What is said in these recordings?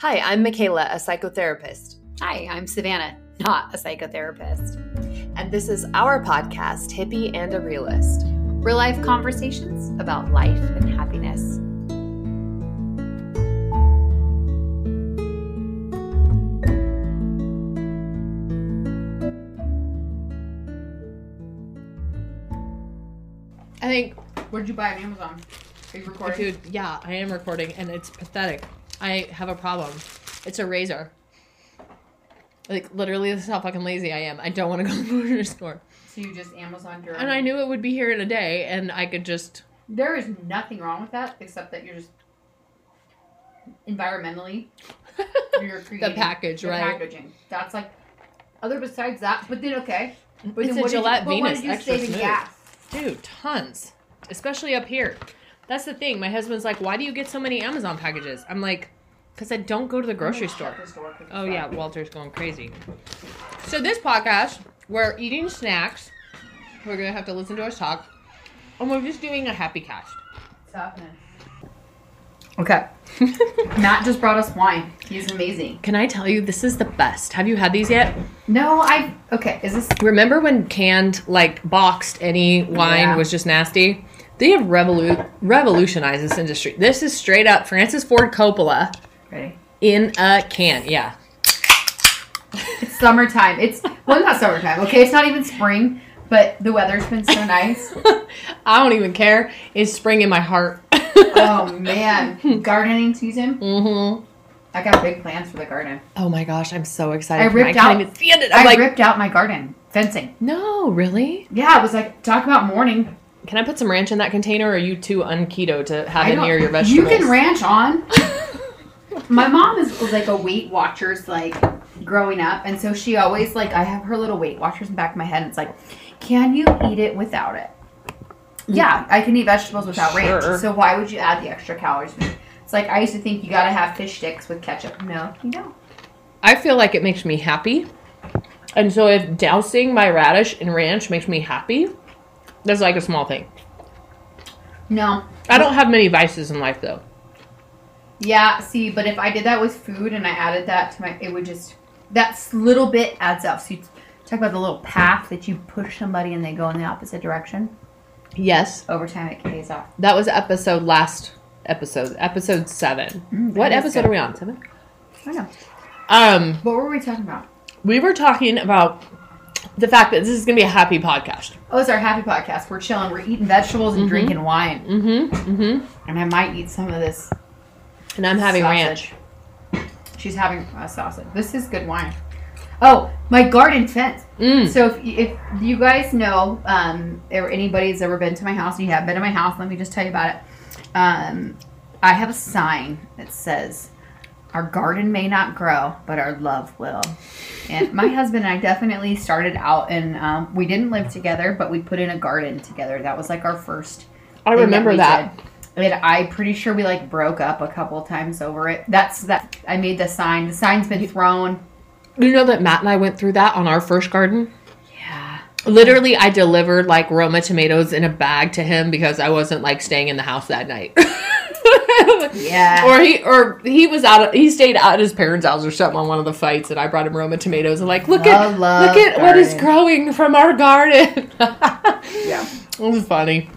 Hi, I'm Michaela, a psychotherapist. Hi, I'm Savannah, not a psychotherapist. And this is our podcast, Hippie and a Realist. Real life conversations about life and happiness. I think, What did you buy on Amazon? Are you recording? dude, yeah, I am recording and it's pathetic. I have a problem. It's a razor. Like, literally, this is how fucking lazy I am. I don't want to go to the grocery store. So you just Amazon your And I knew it would be here in a day and I could just. There is nothing wrong with that except that you're just environmentally you're creating package, the right? Packaging. That's like other besides that. But then okay. But It's then a what Gillette you, but Venus what did you Extra save in Smooth. gas? Dude, tons. Especially up here. That's the thing. My husband's like, why do you get so many Amazon packages? I'm like, because I don't go to the grocery store. Shut the store 'cause it's Oh yeah, Walter's going crazy. So this podcast, we're eating snacks. We're gonna have to listen to us talk, and we're just doing a happy cast. What's happening? Okay. Matt just brought us wine. He's amazing. Can I tell you, this is the best. Have you had these yet? No, I okay. Is this Remember when canned, like boxed any wine Yeah. was just nasty? They have revolu- revolutionized this industry. This is straight up Francis Ford Coppola ready? in a can. Yeah. It's summertime. It's well, not summertime. Okay, it's not even spring, but the weather's been so nice. I don't even care. It's spring in my heart. oh man, gardening season. mm-hmm. I got big plans for the garden. Oh my gosh, I'm so excited. I for mine. ripped can't out- even stand it. I'm I like, ripped out my garden fencing. no, really? Yeah, it was like talk about morning. Can I put some ranch in that container, or are you too unketo to have I it near your vegetables? You can ranch on. my mom is was like a Weight Watchers like growing up, and so she always like I have her little Weight Watchers in the back of my head. And it's like, can you eat it without it? Mm. Yeah, I can eat vegetables without Sure. ranch. So why would you add the extra calories? It's like I used to think you gotta have fish sticks with ketchup. No, you don't. I feel like it makes me happy, and so if dousing my radish in ranch makes me happy, that's like a small thing. No. I don't have many vices in life though. Yeah, see, but if I did that with food and I added that to my, it would just that little bit adds up. So you talk about the little path that you push somebody and they go in the opposite direction. Yes, Over time, it pays off. that was episode last episode, episode seven. Mm, what episode good. are we on? Seven. I know. Um, What were we talking about? we were talking about the fact that this is gonna be a happy podcast. Oh, it's our happy podcast. We're chilling. We're eating vegetables and Mhm. drinking wine, Mm-hmm. Mm-hmm. and I might eat some of this. And I'm having sausage. ranch. She's having a sausage. This is good wine. Oh, my garden fence. Mm. So if, if you guys know, um, or anybody's ever been to my house, and you have been to my house, let me just tell you about it. Um, I have a sign that says, "Our garden may not grow, but our love will." And my husband and I definitely started out, and um, we didn't live together, but we put in a garden together. That was like our first. I remember that. did. And I'm pretty sure we like broke up a couple times over it. That's that. I made the sign. The sign's been thrown. You know that Matt and I went through that on our first garden. Yeah. Literally, I delivered like Roma tomatoes in a bag to him because I wasn't like staying in the house that night. Yeah. Or he or he was out. He stayed out at his parents' house or something on one of the fights, and I brought him Roma tomatoes and like, look at Love, love look at what is growing from our garden. Yeah. it was funny.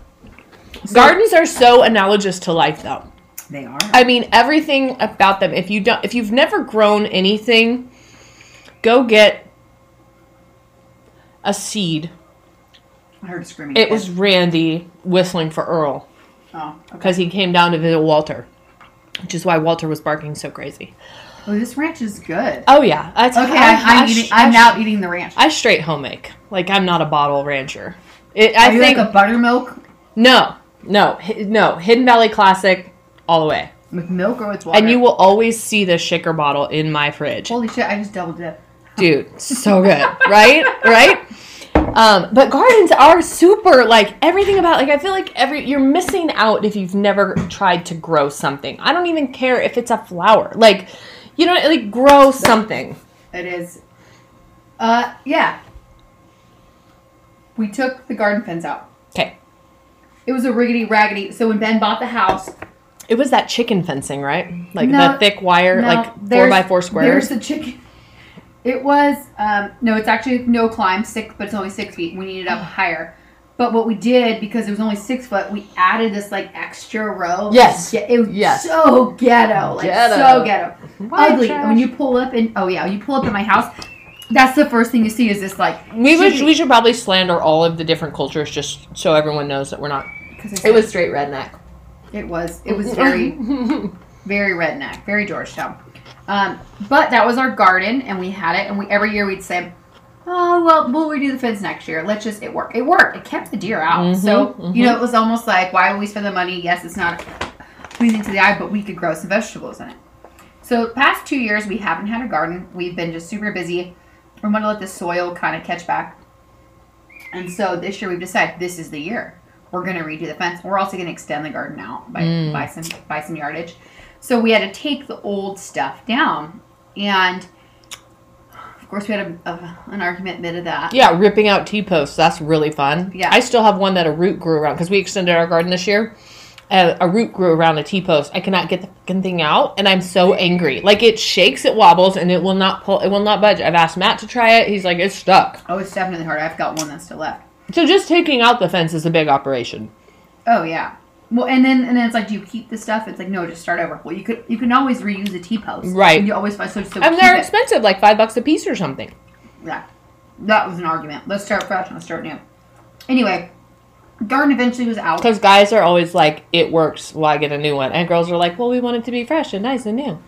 Gardens are so analogous to life, though. They are. I mean, everything about them. If you don't, if you've never grown anything, go get a seed. I heard a screaming. It was Randy whistling for Earl Oh, okay. because he came down to visit Walter, which is why Walter was barking so crazy. Oh, this ranch is good. Oh yeah, that's Okay, I, I'm, I'm, eating, I'm now eating the ranch. I straight home make. Like I'm not a bottle rancher. It, Are I you think like a buttermilk no, no, no. Hidden Valley Classic, all the way. with milk or with water? And you will always see the shaker bottle in my fridge. Holy shit! I just double dip. dude so good right right um but gardens are super like everything about like i feel like every you're missing out if you've never tried to grow something i don't even care if it's a flower like you know like grow something It is. Uh, yeah. We took the garden fence out. okay It was a riggedy raggedy. So when Ben bought the house, It was that chicken fencing, right? Like No, the thick wire, No, like four by four squares. There's the chicken. It was um, no, it's actually no climb six, but it's only six feet. We needed up higher. But what we did because it was only six foot, we added this like extra row. Yes. It was Yes. so ghetto, like Ghetto. so ghetto, White ugly. trash. When you pull up and oh yeah, when you pull up in my house, that's the first thing you see is this like We would, we should probably slander all of the different cultures just so everyone knows that we're not. 'cause I It was straight redneck. It was. It was very, very redneck, very Georgetown. Um, but that was our garden, and we had it, and we every year we'd say, "Oh well, we'll redo the fence next year. Let's just it worked. It worked. It kept the deer out. so you know, it was almost like, why would we spend the money? Yes, it's not pleasing to the eye, but we could grow some vegetables in it. So past two years, we haven't had a garden. We've been just super busy. We want to let the soil kind of catch back. And so this year we've decided this is the year. We're going to redo the fence. We're also going to extend the garden out by, Mm. by some by some yardage. So we had to take the old stuff down, and of course we had a, a, an argument bit of that. Yeah, ripping out T posts. That's really fun. Yeah. I still have one that a root grew around because we extended our garden this year. Uh, a root grew around a T post. I cannot get the fucking thing out, and I'm so angry. Like it shakes, it wobbles, and it will not pull. It will not budge. I've asked Matt to try it. He's like, it's stuck. Oh, it's definitely hard. I've got one that's still left. So just taking out the fence is a big operation. Oh yeah. Well, and then and then it's like, do you keep the stuff? It's like, no, just start over. Well, you could you can always reuse a T post, Right. And you always find so so. And they're it. expensive, like five bucks a piece or something. Yeah, that was an argument. Let's start fresh. Let's start new. Anyway, garden eventually was out. Because guys are always like, it works. Why get a new one? And girls are like, well, we want it to be fresh and nice and new.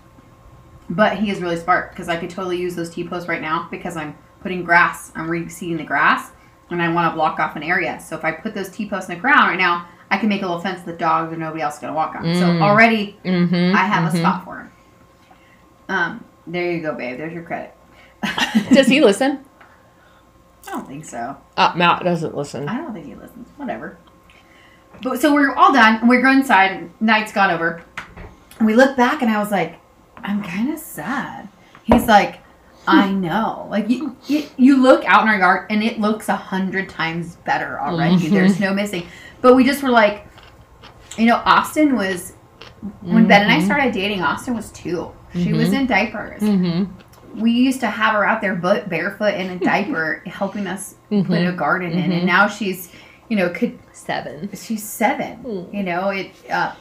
But he is really smart because I could totally use those T posts right now because I'm putting grass. I'm reseeding the grass, and I want to block off an area. So if I put those T posts in the ground right now, I can make a little fence that dogs or nobody else is gonna walk on. So Mm. already Mm-hmm. I have a spot for him. Um, there you go, babe. There's your credit. Does he listen? I don't think so. Uh, Matt doesn't listen. I don't think he listens. Whatever. But so we're all done, we go inside. Night's gone over, and we look back, and I was like, "I'm kind of sad." He's like, "I know." Like you, you, you look out in our yard, and it looks a hundred times better already. Mhm. There's no missing. But we just were like, you know, Austin was when Ben and I Mhm. started dating. Austin was two. She was in diapers. Mm-hmm. We used to have her out there, but barefoot in a diaper, helping us put a garden in, and now she's, you know, could Seven. she's seven. Mm. You know, it. Uh,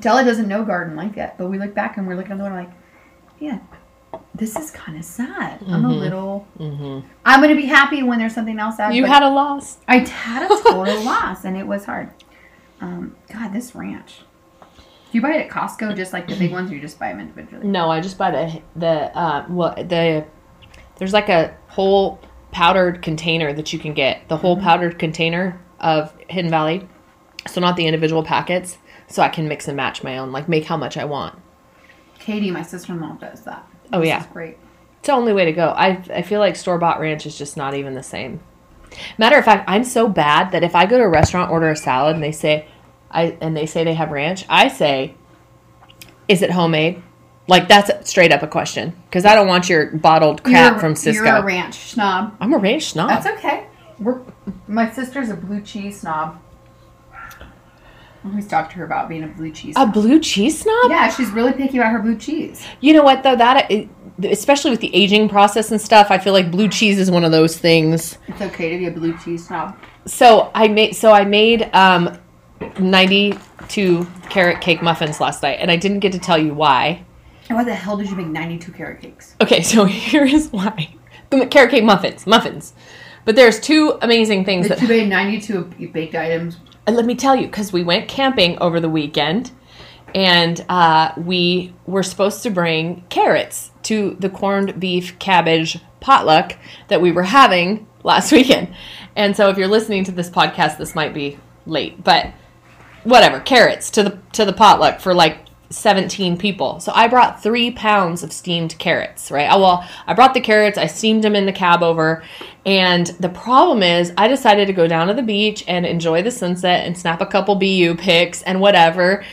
Della doesn't know garden like that, but we look back and we're looking at the one like, yeah, this is kind of sad. I'm a Mhm. little. Mm-hmm. I'm gonna be happy when there's something else sad. You had a loss. I had a total loss, and it was hard. Um, God, this ranch. Do you buy it at Costco, just like the big ones, or you just buy them individually? No, I just buy the the uh well the there's like a whole powdered container that you can get. The whole powdered container of Hidden Valley. So not the individual packets. So I can mix and match my own, like make how much I want. Katie, my sister-in-law, does that. Oh, yeah. great. It's the only way to go. I I feel like store bought ranch is just not even the same. Matter of fact, I'm so bad that if I go to a restaurant order a salad and they say I and they say they have ranch, I say, "Is it homemade?" Like that's straight up a question because I don't want your bottled crap You're- from Sysco. You're a ranch snob. I'm a ranch snob. That's okay. We're, my sister's a blue cheese snob. Always talk to her about being a blue cheese. a blue cheese snob? yeah, she's really picky about her blue cheese. You know what though? That especially with the aging process and stuff, I feel like blue cheese is one of those things. It's okay to be a blue cheese snob. So I made so I made um, 92 carrot cake muffins last night, and I didn't get to tell you why. And why the hell did you make 92 carrot cakes? Okay, so here is why. The carrot cake muffins, muffins. But there's two amazing things Did that you made 92 baked items? And let me tell you, because we went camping over the weekend, and uh, we were supposed to bring carrots to the corned beef cabbage potluck that we were having last weekend. And so, if you're listening to this podcast, this might be late, but whatever, carrots to the to the potluck for like 17 people. So I brought three pounds of steamed carrots, right? Oh, well, I brought the carrots, I steamed them in the cab over. And the problem is, I decided to go down to the beach and enjoy the sunset and snap a couple BU pics and whatever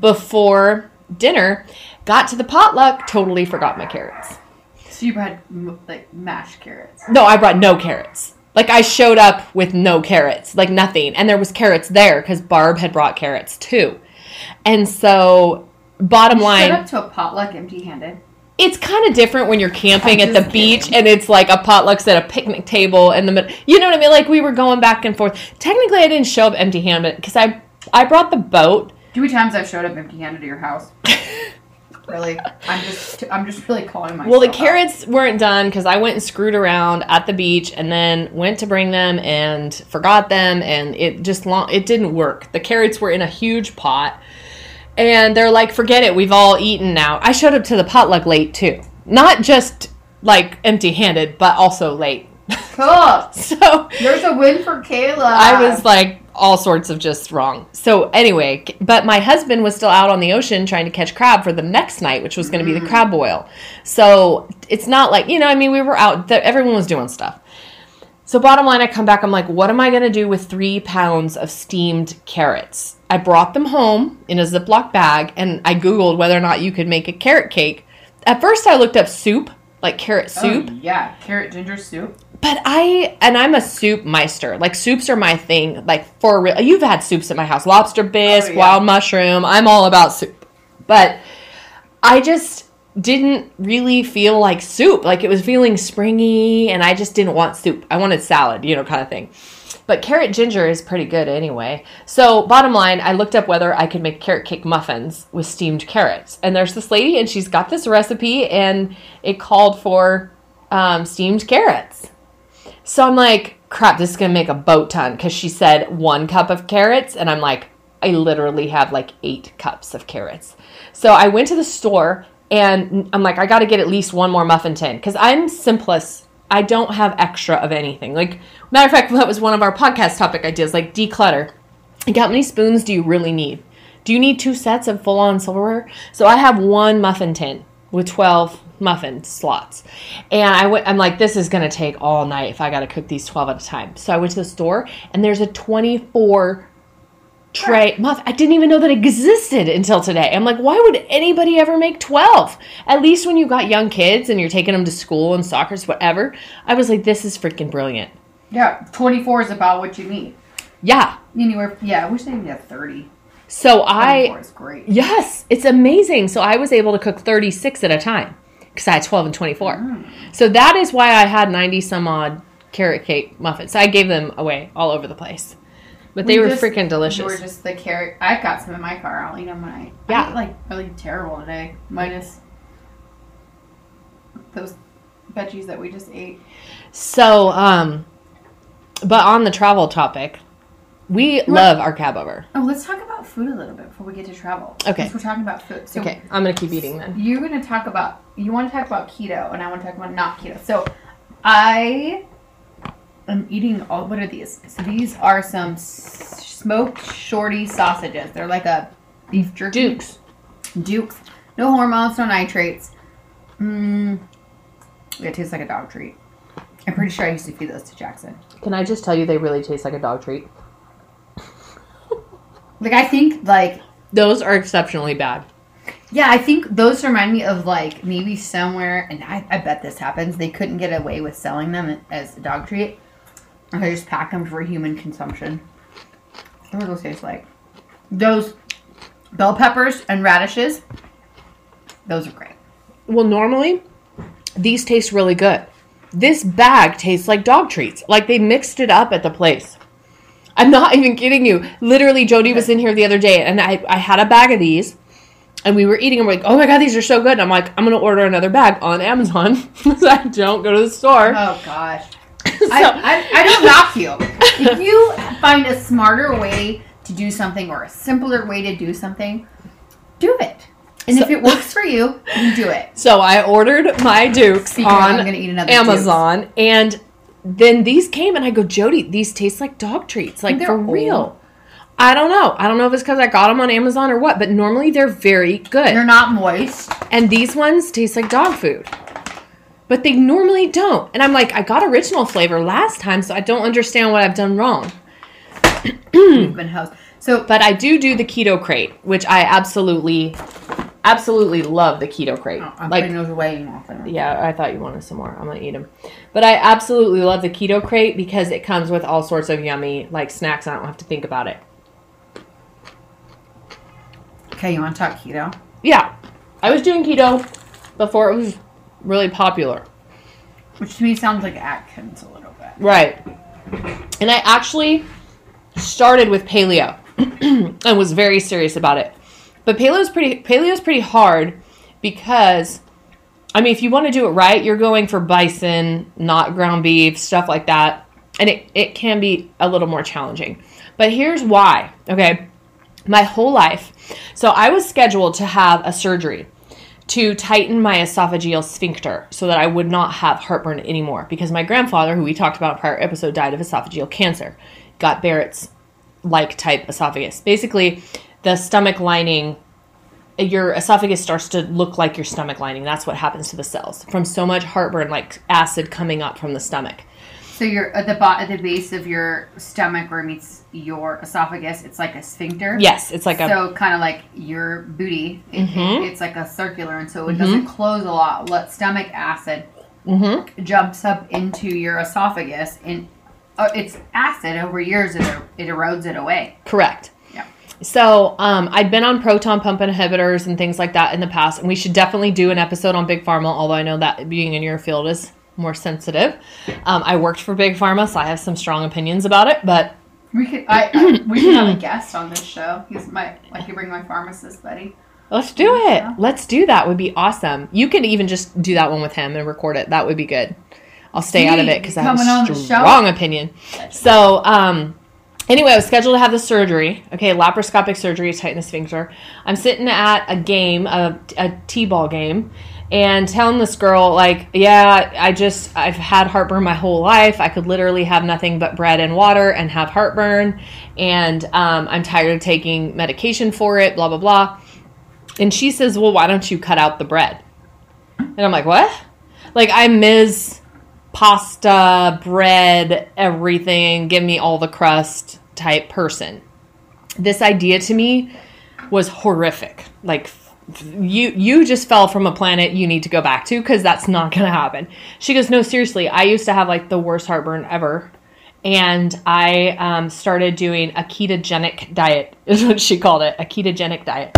before dinner. Got to the potluck, totally forgot my carrots. So you brought like mashed carrots. No, I brought no carrots. Like I showed up with no carrots, like nothing. And there was carrots there because Barb had brought carrots too. And so, bottom Shut line, up to a potluck empty-handed. it's kind of different when you're camping I'm at the beach kidding. and it's like a potluck's at a picnic table in the middle. You know what I mean? Like we were going back and forth. Technically, I didn't show up empty-handed because I I brought the boat. Many times I've showed up empty-handed to your house. really, I'm just I'm just really calling myself. Well, the out. carrots weren't done because I went and screwed around at the beach and then went to bring them and forgot them and it just long it didn't work. The carrots were in a huge pot and they're like, "Forget it, we've all eaten now." I showed up to the potluck late too, not just like empty-handed, but also late. Cool. so There's a win for Kayla. I was like all sorts of just wrong. So anyway, but my husband was still out on the ocean trying to catch crab for the next night, which was going to be the mm. crab boil. So it's not like you know, I mean, we were out. Everyone was doing stuff. So bottom line, I come back. I'm like, what am I going to do with three pounds of steamed carrots? I brought them home in a Ziploc bag, and I googled whether or not you could make a carrot cake. At first, I looked up soup, like carrot oh, soup. Oh, yeah, carrot ginger soup. But I and I'm a soup meister. Like soups are my thing. Like for real, you've had soups at my house: lobster bisque, Oh, yeah. wild mushroom. I'm all about soup. But I just didn't really feel like soup. Like it was feeling springy, and I just didn't want soup. I wanted salad, you know, kind of thing. But carrot ginger is pretty good anyway. So, bottom line, I looked up whether I could make carrot cake muffins with steamed carrots. And there's this lady, and she's got this recipe, and it called for um, steamed carrots. So I'm like, crap, this is gonna make a boat ton because she said one cup of carrots, and I'm like, I literally have like eight cups of carrots. So I went to the store and I'm like, I got to get at least one more muffin tin because I'm simplest. I don't have extra of anything. Like, matter of fact, that was one of our podcast topic ideas, like declutter. Like, how many spoons do you really need? Do you need two sets of full on silverware? So I have one muffin tin with 12 muffin slots. And I went, I'm like, this is going to take all night if I got to cook these 12 at a time. So I went to the store and there's a 24 tray muff. I didn't even know that existed until today. I'm like, why would anybody ever make 12? At least when you got young kids and you're taking them to school and soccer's whatever. I was like, this is freaking brilliant. Yeah, 24 is about what you need. Yeah. Anywhere, yeah, I wish they had 30. So I 24 is great. Yes, it's amazing. So I was able to cook 36 at a time because I had 12 and 24. Mm. So that is why I had 90 some odd carrot cake muffins. I gave them away all over the place. But they We were just- freaking delicious. They were just the carrot. I got some in my car. I'll eat them when I. Yeah. I like really terrible today. Minus those veggies that we just ate. So, um, but on the travel topic, we love our cab over. Oh, let's talk about food a little bit before we get to travel. Okay. We're talking about food. So Okay, I'm gonna keep eating then. You're going to talk about. You want to talk about keto, and I want to talk about not keto. So, I am eating all. What are these? So these are some s- smoked shorty sausages. They're like a beef jerky. Dukes. Dukes. No hormones, no nitrates. Mmm. It tastes like a dog treat. I'm pretty sure I used to feed those to Jackson. Can I just tell you they really taste like a dog treat? Like I think like Those are exceptionally bad. yeah, I think those remind me of like maybe somewhere, and I, I bet this happens. They couldn't get away with selling them as a dog treat, and they just pack them for human consumption. What do those taste like? Those bell peppers and radishes. Those are great. Well, normally these taste really good. This bag tastes like dog treats. Like they mixed it up at the place. I'm not even kidding you. Literally, Jody was in here the other day and I, I had a bag of these and we were eating them. We're like, oh my God, these are so good. And I'm like, I'm going to order another bag on Amazon because I don't go to the store. Oh gosh. So- I, I, I don't knock you. If you find a smarter way to do something or a simpler way to do something, do it. And if it works for you, you do it. So I ordered my Dukes Speaking on I'm gonna eat another Amazon, and then these came, and I go, Jody, these taste like dog treats, like They're for old. real. I don't know. I don't know if it's because I got them on Amazon or what, but normally they're very good. They're not moist. and these ones taste like dog food. But they normally don't. And I'm like, I got original flavor last time, so I don't understand what I've done wrong. You've been housed. So But I do do the keto crate, which I absolutely, absolutely love the keto crate. oh, I'm like, putting those away yeah, I thought you wanted some more. I'm gonna eat them. But I absolutely love the keto crate because it comes with all sorts of yummy like snacks. I don't have to think about it. Okay, you want to talk keto? Yeah, I was doing keto before it was really popular. Which to me sounds like Atkins a little bit. Right. And I actually started with paleo and was very serious about it. But paleo's pretty paleo's pretty hard because I mean if you want to do it right, you're going for bison, not ground beef, stuff like that. And it, it can be a little more challenging. But here's why. Okay. My whole life. So I was scheduled to have a surgery to tighten my esophageal sphincter so that I would not have heartburn anymore because my grandfather, who we talked about in prior episode, died of esophageal cancer, got Barrett's like type esophagus. Basically, the stomach lining, your esophagus starts to look like your stomach lining. That's what happens to the cells from so much heartburn, like acid coming up from the stomach. So you're at the bot at the base of your stomach where it meets your esophagus. It's like a sphincter. Yes, it's like a So kind of like your booty. It- Mhm. it's like a circular, and so it doesn't close a lot. Let stomach acid Mhm. jumps up into your esophagus, and uh, it's acid over years. It, er- it erodes it away. Correct. Yeah. So um, I'd been on proton pump inhibitors and things like that in the past, and we should definitely do an episode on big pharma. Although I know that being in your field is more sensitive. Um, I worked for big pharma, so I have some strong opinions about it. But We could I, I we could have a guest on this show. He's my like you bring my pharmacist buddy. let's do it. Let's do that. Would be awesome. You could even just do that one with him and record it. That would be good. I'll stay out of it because I have a strong opinion. So, um, anyway, I was scheduled to have the surgery. Okay, laparoscopic surgery to tighten the sphincter. I'm sitting at a game, a, a t-ball game, and telling this girl like, yeah, I just I've had heartburn my whole life. I could literally have nothing but bread and water and have heartburn, and um, I'm tired of taking medication for it. Blah blah blah. And she says, well, why don't you cut out the bread? And I'm like, what? Like i miss pasta, bread, everything, give me all the crust type person. This idea to me was horrific. Like you you just fell from a planet you need to go back to cuz that's not to happen. She goes, "No, seriously, I used to have like the worst heartburn ever." And I um, started doing a ketogenic diet, is what she called it, a ketogenic diet.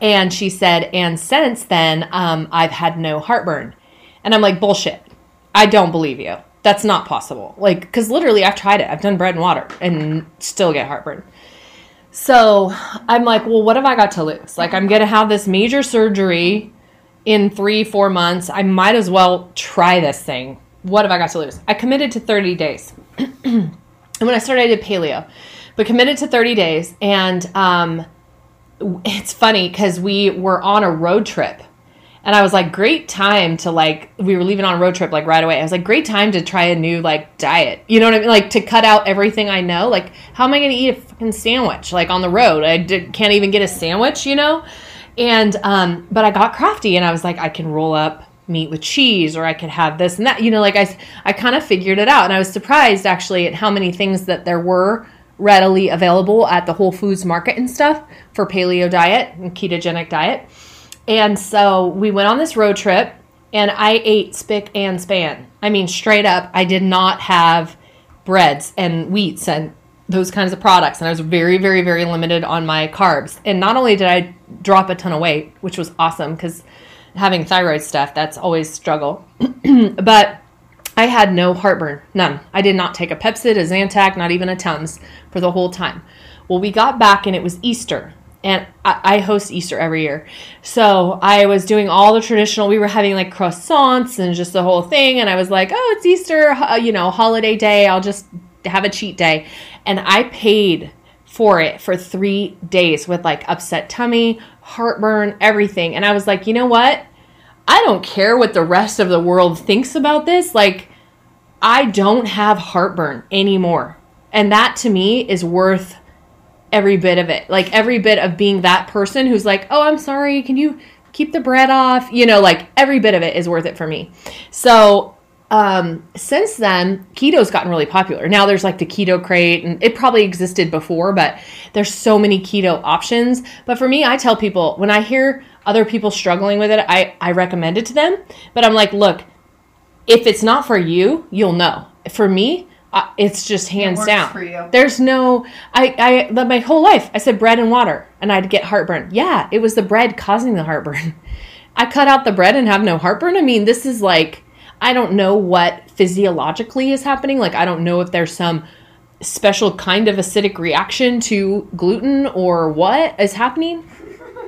And she said, and since then, um, I've had no heartburn. And I'm like, bullshit. I don't believe you. That's not possible. Like, because literally, I've tried it. I've done bread and water and still get heartburn. So I'm like, well, what have I got to lose? Like, I'm going to have this major surgery in three, four months. I might as well try this thing. What have I got to lose? I committed to 30 days. and when I started, I did paleo, but committed to 30 days. And um, it's funny because we were on a road trip and I was like, great time to like, we were leaving on a road trip like right away. I was like, great time to try a new like diet. You know what I mean? Like to cut out everything I know. Like, how am I going to eat a fucking sandwich like on the road? I did, can't even get a sandwich, you know? And, um, but I got crafty and I was like, I can roll up meat with cheese or I could have this and that. You know, like I, I kind of figured it out. And I was surprised actually at how many things that there were readily available at the Whole Foods market and stuff for paleo diet and ketogenic diet. And so we went on this road trip and I ate spick and span. I mean, straight up, I did not have breads and wheats and those kinds of products. And I was very, very, very limited on my carbs. And not only did I drop a ton of weight, which was awesome because having thyroid stuff, that's always struggle. but I had no heartburn, none. I did not take a Pepcid, a Zantac, not even a Tums for the whole time. Well, we got back and it was Easter, and I, I host Easter every year. So I was doing all the traditional. We were having like croissants and just the whole thing, and I was like, "Oh, it's Easter, uh, you know, holiday day. I'll just have a cheat day," and I paid for it for three days with like upset tummy, heartburn, everything. And I was like, you know what? I don't care what the rest of the world thinks about this. Like, I don't have heartburn anymore. And that to me is worth every bit of it. Like, every bit of being that person who's like, oh, I'm sorry, can you keep the bread off? You know, like, every bit of it is worth it for me. So, um, since then, keto's gotten really popular. Now there's like the keto crate, and it probably existed before, but there's so many keto options. But for me, I tell people when I hear other people struggling with it, I, I recommend it to them. But I'm like, look, if it's not for you, you'll know. For me, uh, it's just hands works down. There's no, I, I, my whole life, I said bread and water, and I'd get heartburn. Yeah, it was the bread causing the heartburn. I cut out the bread and have no heartburn. I mean, this is like, I don't know what physiologically is happening. Like, I don't know if there's some special kind of acidic reaction to gluten or what is happening.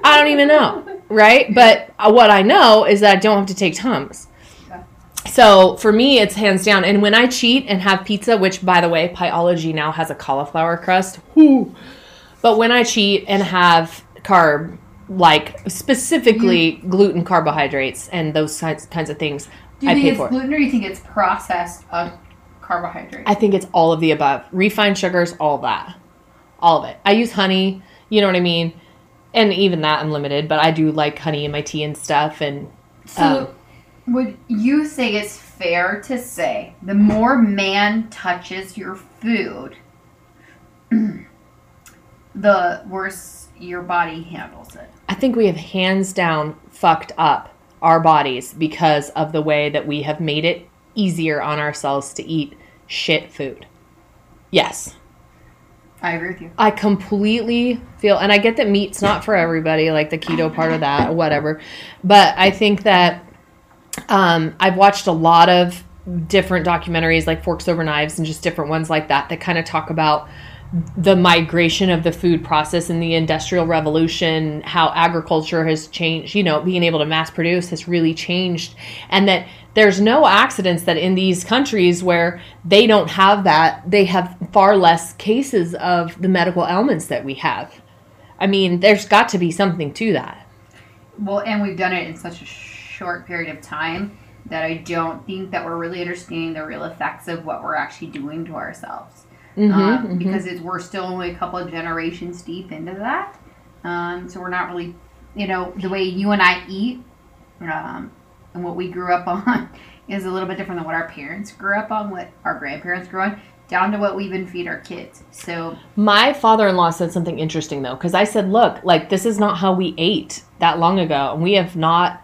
I don't even know, right? But uh, what I know is that I don't have to take Tums. So for me, it's hands down. And when I cheat and have pizza, which by the way, Pieology now has a cauliflower crust. But when I cheat and have carb, like specifically gluten, carbohydrates, and those kinds of things, Do you I think pay it's it. gluten or do you think it's processed uh, carbohydrate? I think it's all of the above. Refined sugars, all that. All of it. I use honey, you know what I mean? And even that I'm limited, but I do like honey in my tea and stuff and So, would you say it's fair to say the more man touches your food, the worse your body handles it? I think we have hands down fucked up our bodies because of the way that we have made it easier on ourselves to eat shit food. Yes. I agree with you. I completely feel, and I get that meat's not for everybody, like the keto part of that, or whatever. But I think that um, I've watched a lot of different documentaries, like Forks Over Knives, and just different ones like that, that kind of talk about the migration of the food process and the industrial revolution, how agriculture has changed, you know, being able to mass produce has really changed, and that there's no accidents that in these countries where they don't have that, they have far less cases of the medical ailments that we have. I mean, there's got to be something to that. Well, and we've done it in such a short period of time that I don't think that we're really understanding the real effects of what we're actually doing to ourselves. um, Because it's, we're still only a couple of generations deep into that. Um, so we're not really, you know, the way you and I eat um, and what we grew up on is a little bit different than what our parents grew up on, what our grandparents grew on, down to what we even feed our kids. So My father in law said something interesting though, because I said, look, like this is not how we ate that long ago. And we have not,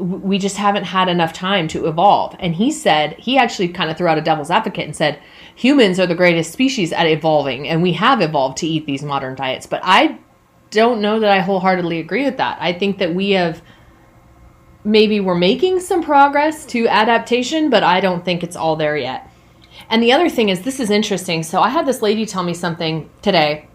we just haven't had enough time to evolve. And he said, he actually kind of threw out a devil's advocate and said, humans are the greatest species at evolving, and we have evolved to eat these modern diets. But I don't know that I wholeheartedly agree with that. I think that we have maybe we're making some progress to adaptation, but I don't think it's all there yet. And the other thing is, this is interesting. So I had this lady tell me something today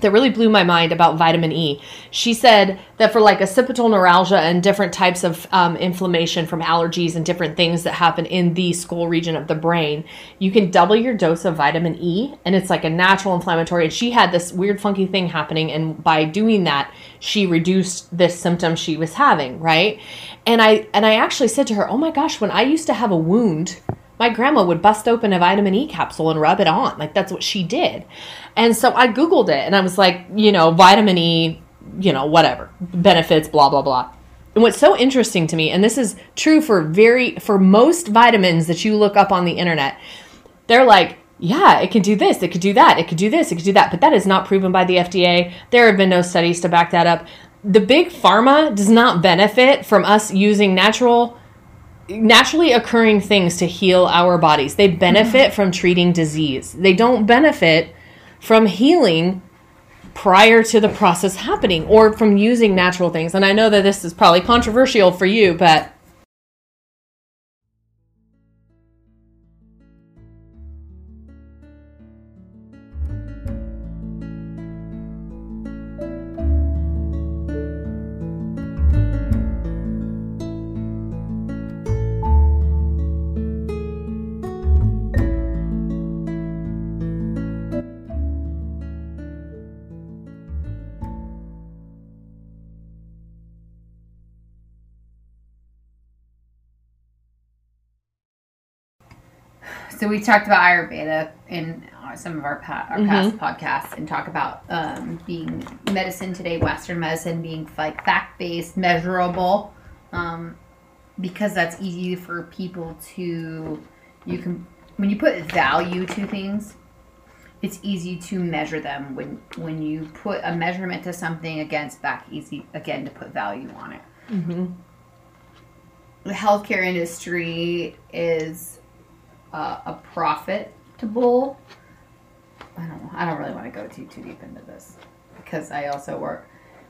that really blew my mind about vitamin E. She said that for like occipital neuralgia and different types of um, inflammation from allergies and different things that happen in the skull region of the brain, you can double your dose of vitamin E, and it's like a natural inflammatory. And she had this weird, funky thing happening, and by doing that, she reduced this symptom she was having. Right? And I and I actually said to her, "Oh my gosh, when I used to have a wound." My grandma would bust open a vitamin E capsule and rub it on. Like that's what she did. And so I Googled it and I was like, you know, vitamin E, you know, whatever, benefits, blah, blah, blah. And what's so interesting to me, and this is true for very, for most vitamins that you look up on the internet, they're like, yeah, it could do this, it could do that, it could do this, it could do that. But that is not proven by the FDA. There have been no studies to back that up. The big pharma does not benefit from us using natural naturally occurring things to heal our bodies. They benefit mm-hmm. from treating disease. They don't benefit from healing prior to the process happening or from using natural things. And I know that this is probably controversial for you, but So we talked about Ayurveda in some of our, pa- our past podcasts and talk about um, being medicine today, Western medicine being like fact based, measurable, um, because that's easy for people to you can when you put value to things. It's easy to measure them when when you put a measurement to something against back easy again to put value on it. The healthcare industry is uh, a profitable. I don't know. I don't really want to go too too deep into this because I also work.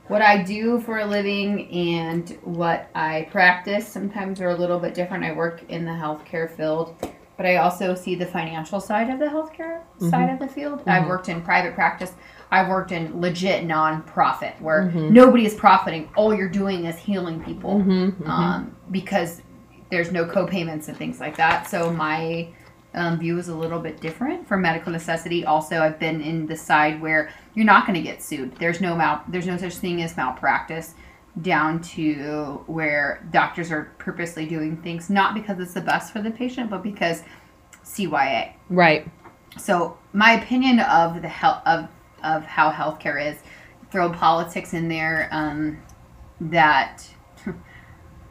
What I do for a living and what I practice sometimes are a little bit different. I work in the healthcare field, but I also see the financial side of the healthcare mm-hmm. side of the field. I've mm-hmm. worked in private practice. I've worked in legit nonprofit where mm-hmm. nobody is profiting. All you're doing is healing people um, because there's no co-payments and things like that. So my um, view is a little bit different for medical necessity. Also, I've been in the side where you're not going to get sued. There's no mal. There's no such thing as malpractice. Down to where doctors are purposely doing things not because it's the best for the patient, but because CYA. Right. So my opinion of the health of of how healthcare is, throw politics in there. Um, that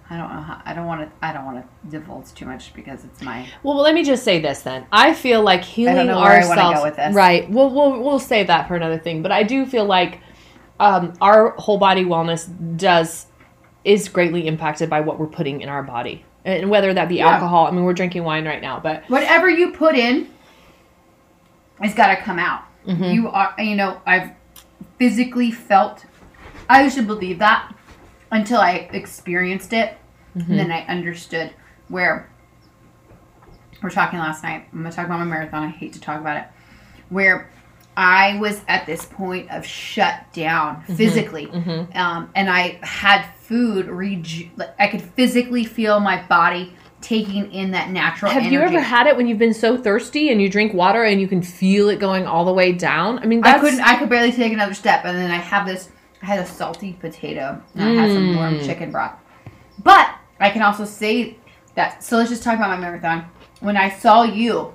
I don't know. How, I don't want to. I don't want to divulge too much because it's my. Well, let me just say this then. I feel like healing know where I wanna ourselves. go with this. Right. We'll, we'll we'll save that for another thing. But I do feel like um, our whole body wellness does is greatly impacted by what we're putting in our body, and whether that be Yeah. alcohol. I mean, we're drinking wine right now, but whatever you put in it's got to come out you are you know i've physically felt i to believe that until i experienced it and then mm-hmm. i understood where we're talking last night i'm gonna talk about my marathon i hate to talk about it where i was at this point of shut down mm-hmm. physically mm-hmm. um, and i had food reju- like, i could physically feel my body taking in that natural have you ever had it when you've been so thirsty and you drink water and you can feel it going all the way down? I mean, I couldn't. I could barely take another step, and then I have this. I had a salty potato, and I had some warm chicken broth. But I can also say that. So let's just talk about my marathon. When I saw you,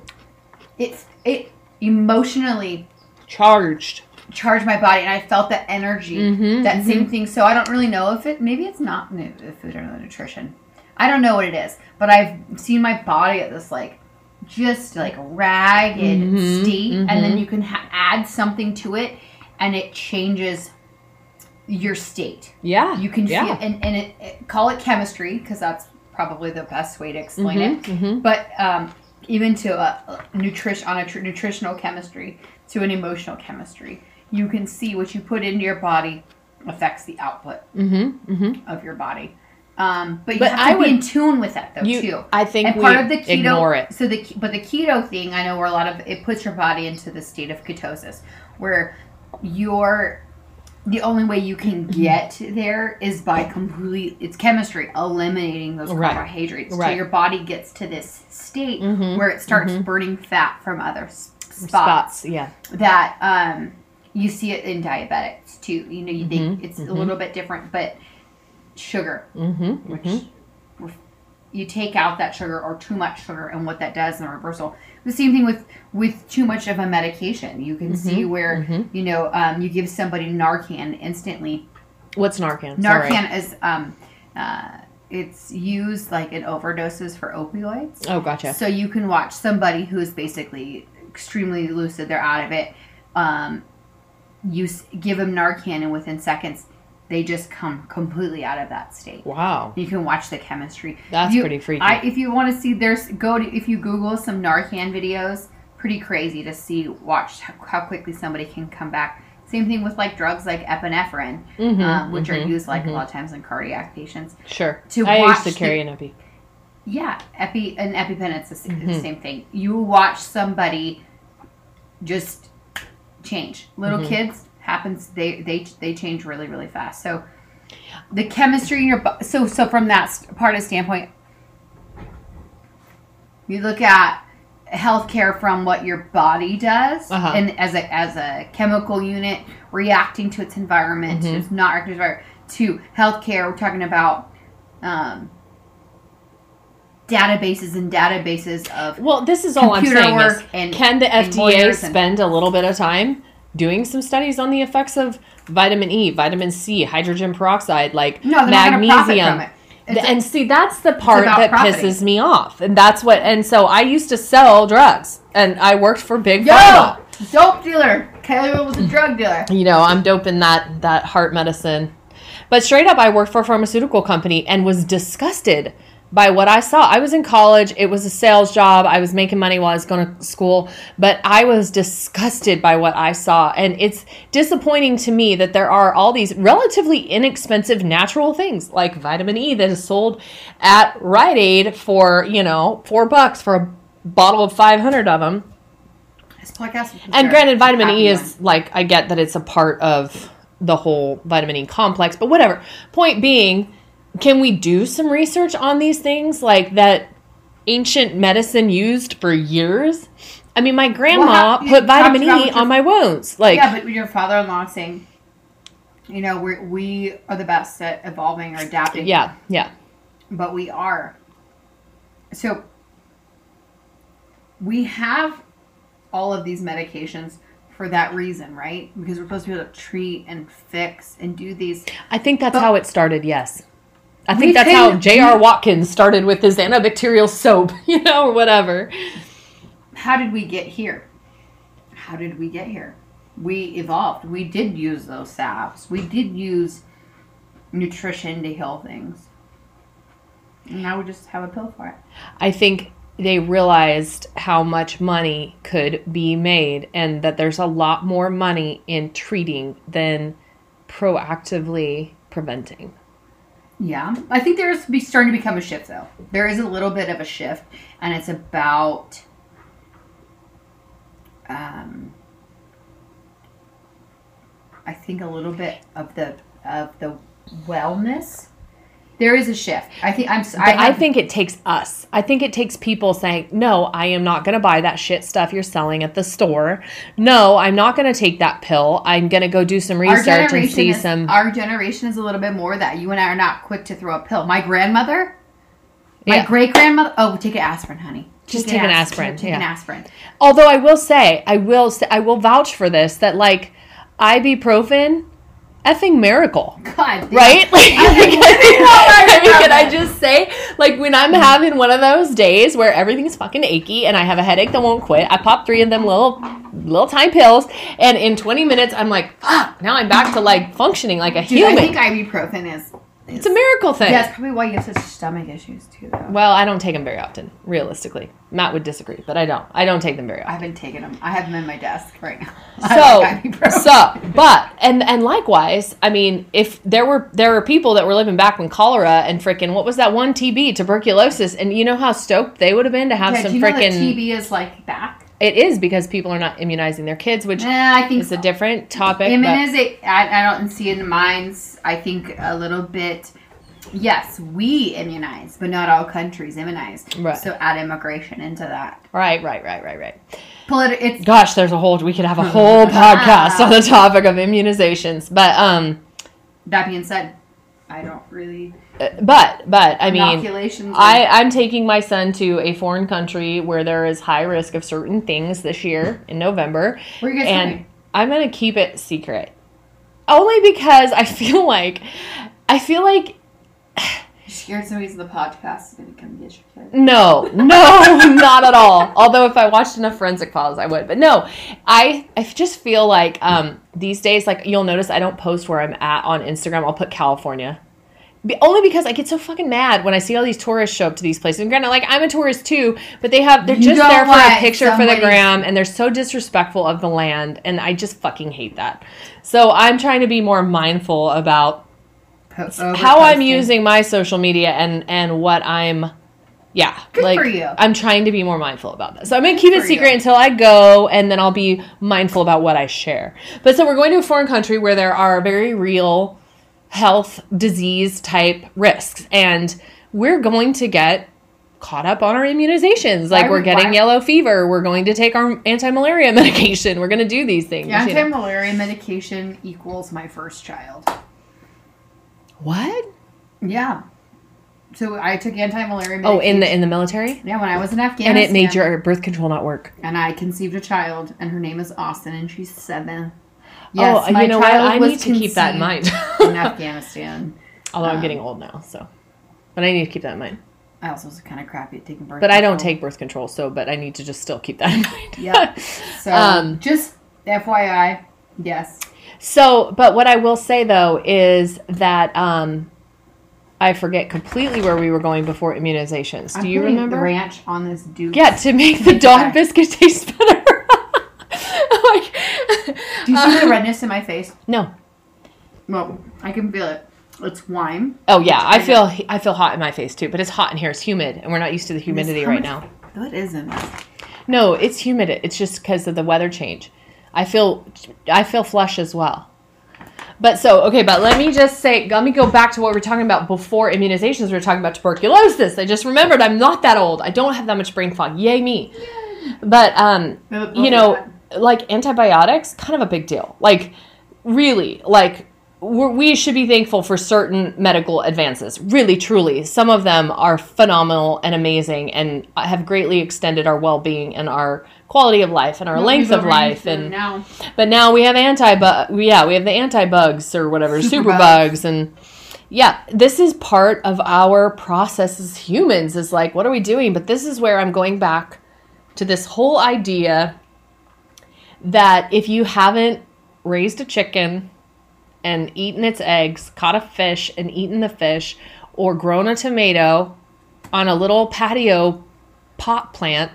it's it emotionally charged. charged my body, and I felt that energy, Mhm, that same thing. So I don't really know if it. Maybe it's not the food or the nutrition. I don't know what it is, but I've seen my body at this like just like ragged Mhm, state, and then you can ha- add something to it, and it changes your state. Yeah. You can yeah. feel, and, and it, it- call it chemistry because that's probably the best way to explain it. Mhm. But um, even to a, a nutrition on a tr- nutritional chemistry to an emotional chemistry, you can see what you put into your body affects the output Mm-hmm. Mm-hmm. of your body. Um, but you But have to I be would- in tune with that though You, too. I think And we part of the keto, ignore it. so the but the keto thing, I know where a lot of it puts your body into the state of ketosis, where you're the only way you can Mm-hmm. get there is by completely it's chemistry eliminating those Right. carbohydrates Right. so your body gets to this state Mhm. where it starts Mhm. burning fat from other spots, Spots. Yeah. that um you see it in diabetics too you know you think Mhm. it's a Mhm. little bit different but sugar Mm-hmm. which you take out that sugar or too much sugar and what that does in the reversal the same thing with with too much of a medication you can see where mhm. you know um, you give somebody narcan instantly What's Narcan? Sorry. narcan is um, uh, it's used like in overdoses for opioids Oh, gotcha. so you can watch somebody who is basically extremely lucid they're out of it um, you give them narcan and within seconds they just come completely out of that state Wow. you can watch the chemistry. That's You- pretty freaky. I, if you want to see, there's go to if you Google some Narcan videos. Pretty crazy to see. Watch how, quickly somebody can come back. Same thing with like drugs like epinephrine, Mhm, um, which are mhm, used like a mhm. lot of times in cardiac patients. Sure. To I used to carry the- an epi. Yeah, epi and EpiPen, it's the, the Mhm. same thing. You watch somebody just change. Little Mhm. kids happens. They they they change really really fast. So the chemistry in your so so from that part of standpoint, you look at healthcare from what your body does Uh-huh. and as a as a chemical unit reacting to its environment Mhm. it's not reacting to to healthcare we're talking about um, databases and databases of Well, this is all I'm saying is, and- can the FDA lawyers and- spend a little bit of time doing some studies on the effects of vitamin E, vitamin C, hydrogen peroxide, like no they're not going to profit magnesium? It's- and see, that's the part that profiting. pisses me off, and that's what. And so I used to sell drugs, and I worked for big yo pharma. dope dealer Kylie was a drug dealer You know, I'm doping that that heart medicine. But straight up, I worked for a pharmaceutical company and was disgusted by what I saw. I was in college. It was a sales job. I was making money while I was going to school, but I was disgusted by what I saw. And it's disappointing to me that there are all these relatively inexpensive natural things like vitamin E that is sold at Rite Aid for, you know, four bucks for a bottle of 500 of them. Podcast. And granted, vitamin E is like, I get that it's a part of the whole vitamin E complex, but whatever. Point being, can we do some research on these things like that ancient medicine used for years? I mean, my grandma how- put vitamin E your- on my wounds. Like, yeah, but your father-in-law saying, you know, we we are the best at evolving or adapting. yeah, yeah. but we are. So we have all of these medications for that reason, right? Because we're supposed to be able to treat and fix and do these. I think that's But- how it started, yes. I We think that's can- how J.R. Watkins started with his antibacterial soap, you know, or whatever. How did we get here? How did we get here? We evolved. We did use those salves. We did use nutrition to heal things. And now we just have a pill for it. I think they realized how much money could be made and that there's a lot more money in treating than proactively preventing. Yeah, I think there's be starting to become a shift though. There is a little bit of a shift, and it's about um, I think a little bit of the of the wellness. There is a shift. I think I'm. But I, think it takes us. I think it takes people saying, "No, I am not going to buy that shit stuff you're selling at the store. No, I'm not going to take that pill. I'm going to go do some research and see is, some." our generation is a little bit more that you and I are not quick to throw a pill. My grandmother, my Yeah. great grandmother. Oh, take an aspirin, honey. Just take an as- aspirin, Take an aspirin. Although I will say, I will say, I will vouch for this that like ibuprofen, effing miracle. God, right? Like, I've been living all my I mean, can I just say, like, when I'm having one of those days where everything's fucking achy and I have a headache that won't quit, I pop three of them little, little tiny pills, and in 20 minutes, I'm like, fuck, now I'm back to like functioning like a Dude, human. I think ibuprofen is. It's a miracle thing. Yeah, that's probably why you have such stomach issues too, though. Well, I don't take them very often, realistically. Matt would disagree, but I don't. I don't take them very often. I often. haven't taken them. I have them in my desk right now. So, I like ibuprofen. so, but and and likewise, I mean, if there were there were people that were living back when cholera and freaking what was that one TB tuberculosis, and you know how stoked they would have been to have Yeah, some do you know that freaking. TB is like back? It is because people are not immunizing their kids, which I think is a different topic. Immunize, I, I don't see in minds. I think a little bit. Yes, we immunize, but not all countries immunize. Right. So add immigration into that. right, right, right, right, right. Polit- it's Gosh, there's a whole. We could have a whole podcast on the topic of immunizations, but um, that being said, I don't really uh, but but I mean. I, I'm taking my son to a foreign country where there is high risk of certain things this year in November. Where are you guys and going? I'm gonna keep it secret. Only because I feel like I feel like scared somebody's in the podcast is gonna come get your kid. no, no, not at all. Although if I watched enough forensic files I would. But no, I I just feel like um these days like you'll notice I don't post where I'm at on Instagram. I'll put California. Be, only because I get so fucking mad when I see all these tourists show up to these places. And granted, like I'm a tourist too, but they have they're You just there for a picture for the gram, and they're so disrespectful of the land, and I just fucking hate that. So I'm trying to be more mindful about how I'm using my social media and and what I'm. Yeah, Good like for you. I'm trying to be more mindful about this. So I'm gonna keep it secret you. until I go, and then I'll be mindful about what I share. But so we're going to a foreign country where there are very real health disease type risks, and we're going to get caught up on our immunizations. Like Why we're getting why- yellow fever. We're going to take our anti-malaria medication. We're going to do these things. know. Anti-malaria medication equals my first child. What? Yeah. So I took anti-malaria medication. Oh, in the in the military, yeah when I was in Afghanistan. and it made your birth control not work. and I conceived a child, and her name is Austin, and she's seven. Yes, oh, my you know what? child I was need to keep that in mind. in Afghanistan. Although I'm Um, getting old now, so. But I need to keep that in mind. I also was kind of crappy at taking birth. Control. But I don't take birth control, so but I need to just still keep that in mind. Yeah. So Um, just FYI, yes. So, but what I will say though is that um, I forget completely where we were going before immunizations. Do I'm you remember? the ranch on this dude. Yeah, to make the dog biscuit taste better. like, Do you see the redness in my face? no. Well, I can feel it. It's wine. Oh yeah, I feel I feel hot in my face too, but it's hot in here. It's humid, and we're not used to the humidity right much- now. What is in this? No, it's humid. It's just because of the weather change. I feel I feel flush as well. But so okay, but let me just say, let me go back to what we are talking about before immunizations. We are talking about tuberculosis. I just remembered I'm not that old. I don't have that much brain fog. Yay me! But um, you know, like antibiotics, kind of a big deal. Like, really, like we should be thankful for certain medical advances. Really, truly, some of them are phenomenal and amazing, and have greatly extended our well-being and our quality of life and our length of life. And now but now we have anti yeah, we have the anti bugs or whatever, super, Superbugs. bugs and yeah, this is part of our process as humans is like what are we doing? But this is where I'm going back to this whole idea that if you haven't raised a chicken and eaten its eggs, caught a fish and eaten the fish, or grown a tomato on a little patio pot plant,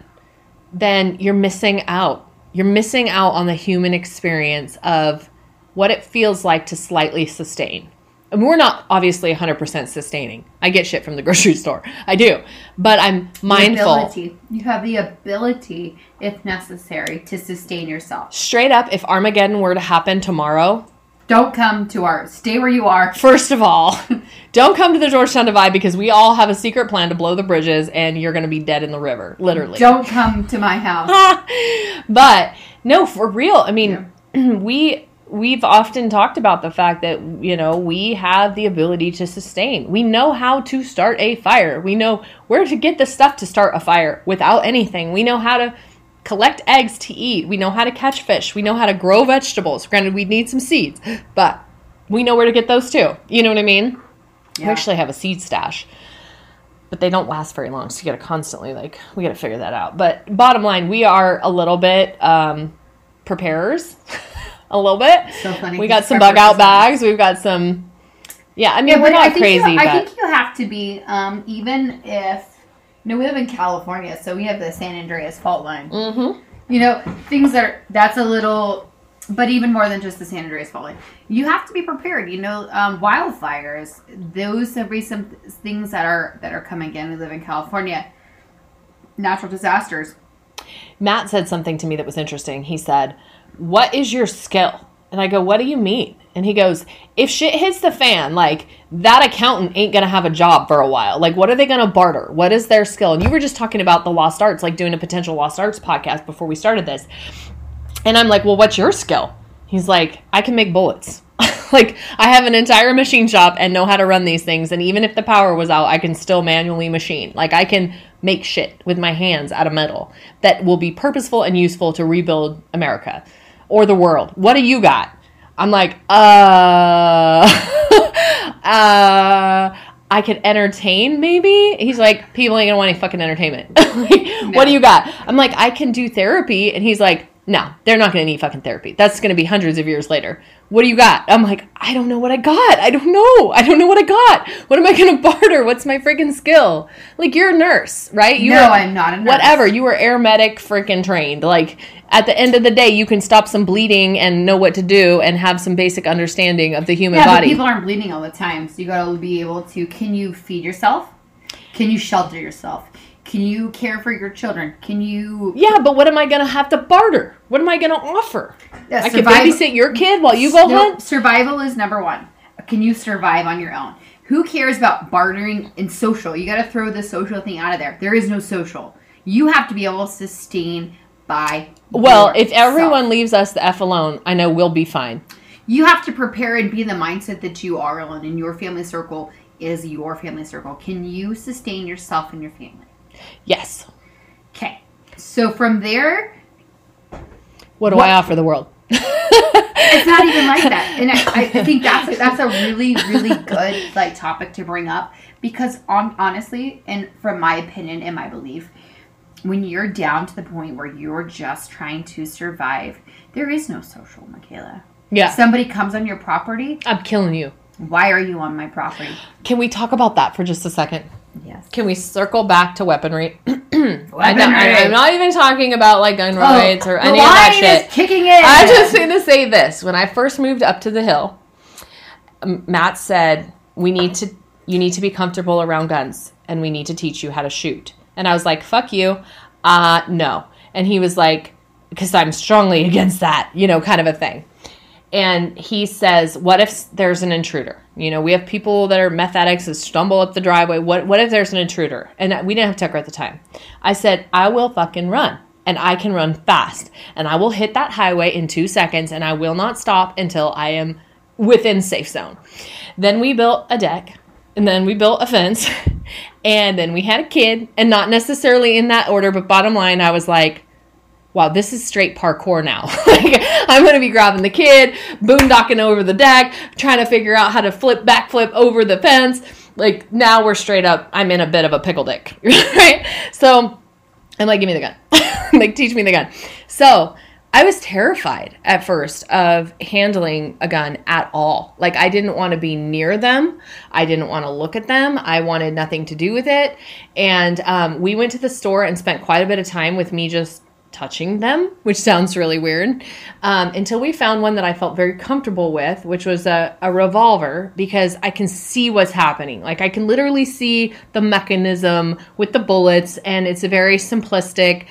then you're missing out. You're missing out on the human experience of what it feels like to slightly sustain. And we're not obviously 100% sustaining. I get shit from the grocery store. I do. But I'm mindful. Ability. You have the ability, if necessary, to sustain yourself. Straight up, if Armageddon were to happen tomorrow, Don't come to our. Stay where you are. First of all, don't come to the Georgetown Divide because we all have a secret plan to blow the bridges and you're going to be dead in the river, literally. Don't come to my house. but no, for real. I mean, we we've often talked about the fact that you know we have the ability to sustain. We know how to start a fire. We know where to get the stuff to start a fire without anything. We know how to collect eggs to eat. We know how to catch fish. We know how to grow vegetables. Granted, we need some seeds, but we know where to get those too. You know what I mean? We actually have a seed stash, but they don't last very long. So you got to constantly like we got to figure that out. But bottom line, we are a little bit um, preparers, a little bit. So funny. We got some bug out bags. We've got some. Yeah, I mean Yeah, we're but I not crazy, You, but I think you have to be, um, even if. Know, we live in California, so we have the San Andreas fault line. Mhm. You know, things that are that's a little, but even more than just the San Andreas fault line. You have to be prepared. You know, um, wildfires. Those are be some things that are that are coming in. We live in California. Natural disasters. Matt said something to me that was interesting. He said, What is your skill? And I go, What do you mean? And he goes, If shit hits the fan, like that accountant ain't gonna have a job for a while. Like, what are they gonna barter? What is their skill? And you were just talking about the lost arts, like doing a potential lost arts podcast before we started this. And I'm like, Well, what's your skill? He's like, I can make bullets. like, I have an entire machine shop and know how to run these things. And even if the power was out, I can still manually machine. Like, I can make shit with my hands out of metal that will be purposeful and useful to rebuild America or the world. What do you got? I'm like, uh, uh, I could entertain maybe. He's like, people ain't gonna want any fucking entertainment. like, What do you got? I'm like, I can do therapy. And he's like, no, they're not gonna need fucking therapy. That's gonna be hundreds of years later. What do you got? I'm like, I don't know what I got. I don't know. I don't know what I got. What am I gonna barter? What's my freaking skill? Like, you're a nurse, right? You no, I'm not a nurse. whatever you were air medic freaking trained like at the end of the day you can stop some bleeding and know what to do and have some basic understanding of the human Yeah, but body people aren't bleeding all the time, so you gotta be able to. Can you feed yourself? Can you shelter yourself? Can you care for your children? Can you? yeah but what am i gonna have to barter what am i gonna offer Yeah, i can babysit your kid while you go No, hunt survival is number one. Can you survive on your own? Who cares about bartering and social? You got to throw the social thing out of there. There is no social. You have to be able to sustain by. well if everyone leaves us the f alone i know we'll be fine you have to prepare and be in the mindset that you are alone, and your family circle is your family circle. Can you sustain yourself and your family? Yes Okay. So from there, what do What- i offer the world it's not even like that and I, I think that's that's a really really good like topic to bring up because on honestly and from my opinion and my belief when you're down to the point where you're just trying to survive there is no social michaela yeah somebody comes on your property i'm killing you Why are you on my property? Can we talk about that for just a second? Yes. Can we circle back to weaponry? I Weaponry. don't, I, am not even talking about like gun rights or Oh, the any of that shit. is kicking in. I'm just going to say this. When I first moved up to the hill, Matt said, "We need to you need to be comfortable around guns and we need to teach you how to shoot." And I was like, "Fuck you." Uh, no. And he was like, "Cuz I'm strongly against that," you know, kind of a thing. And he says, "What if there's an intruder? You know, we have people that are meth addicts that stumble up the driveway. What what if there's an intruder?" And we didn't have Tucker at the time. I said, "I will fucking run." and I can run fast. And I will hit that highway in two seconds and I will not stop until I am within safe zone. Then we built a deck and then we built a fence and then we had a kid and not necessarily in that order, but bottom line, I was like, wow, this is straight parkour now. like, I'm going to be grabbing the kid, boondocking over the deck, trying to figure out how to flip, backflip over the fence. Like now we're straight up, I'm in a bit of a pickle dick, right? So I'm like, give me the gun. like, teach me the gun. So I was terrified at first of handling a gun at all. Like, I didn't want to be near them. I didn't want to look at them. I wanted nothing to do with it. And um, we went to the store and spent quite a bit of time with me just touching them, which sounds really weird, um, until we found one that I felt very comfortable with, which was a, a revolver because I can see what's happening. Like I can literally see the mechanism with the bullets, and it's a very simplistic.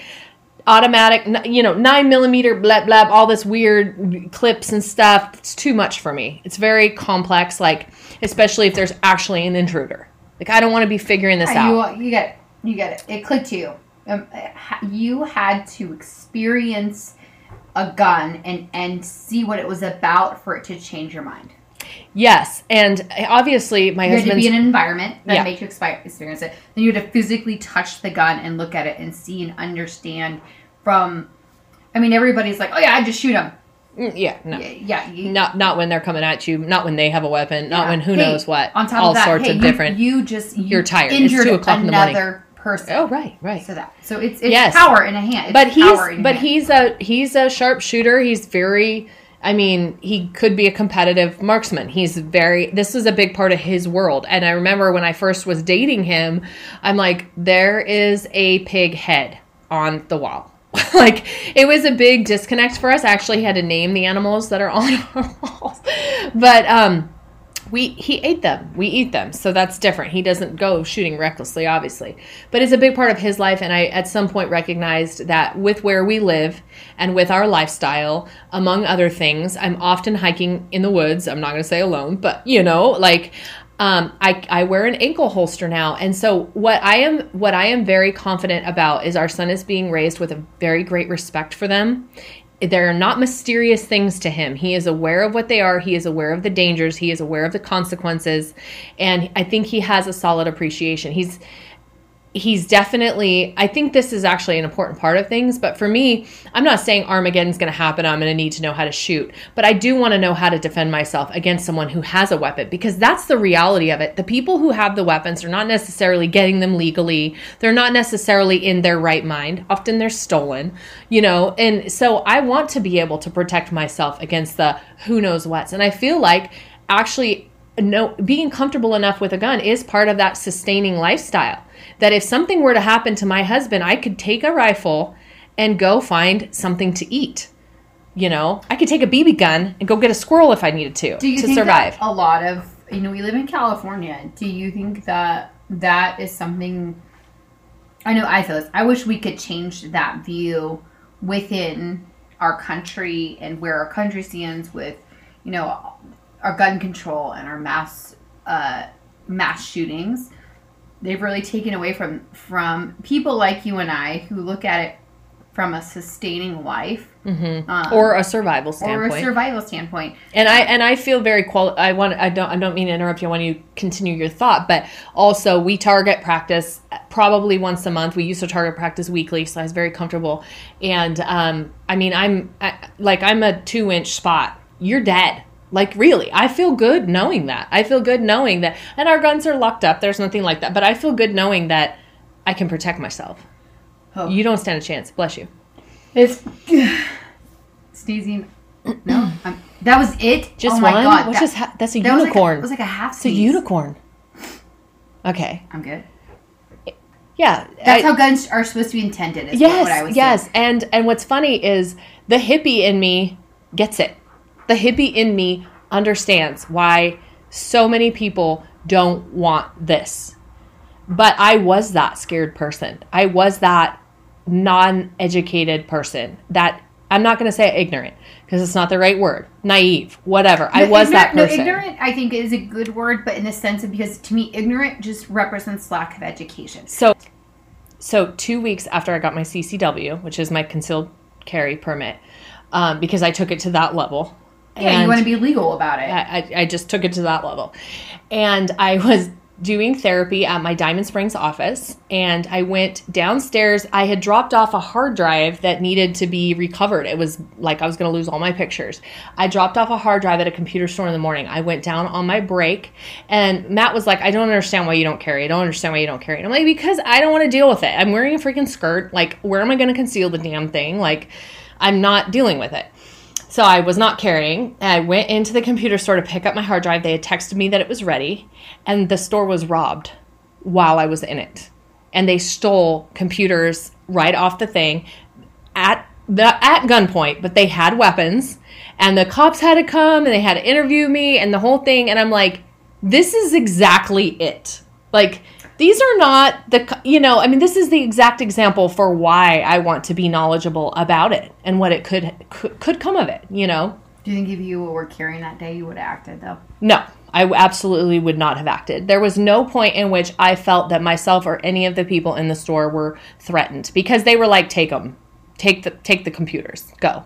Automatic, you know, nine millimeter, blab blab, all this weird clips and stuff. It's too much for me. It's very complex, like especially if there's actually an intruder. Like I don't want to be figuring this out. You, you get it. You get it. It clicked to you. Um, you had to experience a gun and and see what it was about for it to change your mind. Yes, and obviously my You had to be in an environment that Yeah. makes you experience it. Then you had to physically touch the gun and look at it and see and understand from. I mean, everybody's like, "Oh yeah, I just shoot them." Mm, yeah, no. Yeah. You, Not not when they're coming at you, not when they have a weapon, not yeah. when who Hey, knows what. On top all of that, sorts hey, of different. You just you You're tired. It's 2 o'clock in the morning. Person. oh right, right. So that so it's it's Yes. power in a hand. It's but he's power in but he's a he's a sharpshooter. He's very I mean, he could be a competitive marksman. He's very this was a big part of his world. And I remember when I first was dating him, I'm like there is a pig head on the wall. like it was a big disconnect for us. I actually had to name the animals that are on our walls. But um we he ate them. We eat them. So that's different. He doesn't go shooting recklessly obviously. But it's a big part of his life and i at some point recognized that with where we live and with our lifestyle among other things i'm often hiking in the woods. I'm not going to say alone but you know like um, I, I wear an ankle holster now. And so what i am what i am very confident about is our son is being raised with a very great respect for them they're not mysterious things to him. He is aware of what they are. He is aware of the dangers. He is aware of the consequences, and I think he has a solid appreciation. He's he's definitely i think this is actually an important part of things but for me i'm not saying armageddon's going to happen i'm going to need to know how to shoot but i do want to know how to defend myself against someone who has a weapon because that's the reality of it. The people who have the weapons are not necessarily getting them legally they're not necessarily in their right mind often they're stolen you know and so i want to be able to protect myself against the who knows what's and i feel like actually no being comfortable enough with a gun is part of that sustaining lifestyle that if something were to happen to my husband i could take a rifle and go find something to eat you know i could take a bb gun and go get a squirrel if i needed to Do you to think survive a lot of you know we live in California? Do you think that that is something? I know I feel this. I wish we could change that view within our country and where our country stands with you know our gun control and our mass uh, mass shootings. They've really taken away from from people like you and I who look at it from a sustaining life Mhm. um, or a survival standpoint. or a survival standpoint. and I and I feel very quali- I want I don't I don't mean to interrupt you. I want you to continue your thought, but also we target practice probably once a month. We used to target practice weekly, so I was very comfortable. And um, I mean, I'm I, like I'm a two inch spot. You're dead. Like really, I feel good knowing that. I feel good knowing that. And our guns are locked up. There's nothing like that. But I feel good knowing that I can protect myself. Oh. You don't stand a chance. Bless you. It's sneezing No, um, that was it. Just oh my one? god, that, just ha- that's a that was like a- unicorn. it was like a half. it's a unicorn. Okay. I'm good. Yeah. That's I- how guns are supposed to be intended. Is yes, what I was yes. saying. And and what's funny is the hippie in me gets it. The hippie in me understands why so many people don't want this. But I was that scared person. I was that non-educated person. That I'm not going to say ignorant because it's not the right word. Naive, whatever. I was ignorant- that person. No, ignorant, I think, is a good word, but in the sense of because to me, ignorant just represents lack of education. So, so two weeks after I got my CCW, which is my concealed carry permit, um, because I took it to that level. Yeah, you want to be legal about it. I, I- I just took it to that level, and I was doing therapy at my Diamond Springs office, and I went downstairs. I had dropped off a hard drive that needed to be recovered. It was like I was going to lose all my pictures. I dropped off a hard drive at a computer store in the morning. I went down on my break, and Matt was like, "I don't understand why you don't carry. I don't understand why you don't carry." And I'm like, "Because I don't want to deal with it. I'm wearing a freaking skirt. Like, where am I going to conceal the damn thing? Like, I'm not dealing with it." So I was not carrying. I went into the computer store to pick up my hard drive. They had texted me that it was ready, and the store was robbed while I was in it. And they stole computers right off the thing at the at gunpoint, but they had weapons, and the cops had to come and they had to interview me and the whole thing. And I'm like, this is exactly it. Like these are not the you know i mean this is the exact example for why i want to be knowledgeable about it and what it could could, could come of it you know? Do you think if you were carrying that day, you would have acted though? no. I absolutely would not have acted. There was no point in which i felt that myself or any of the people in the store were threatened because they were like take them take the take the computers. Go.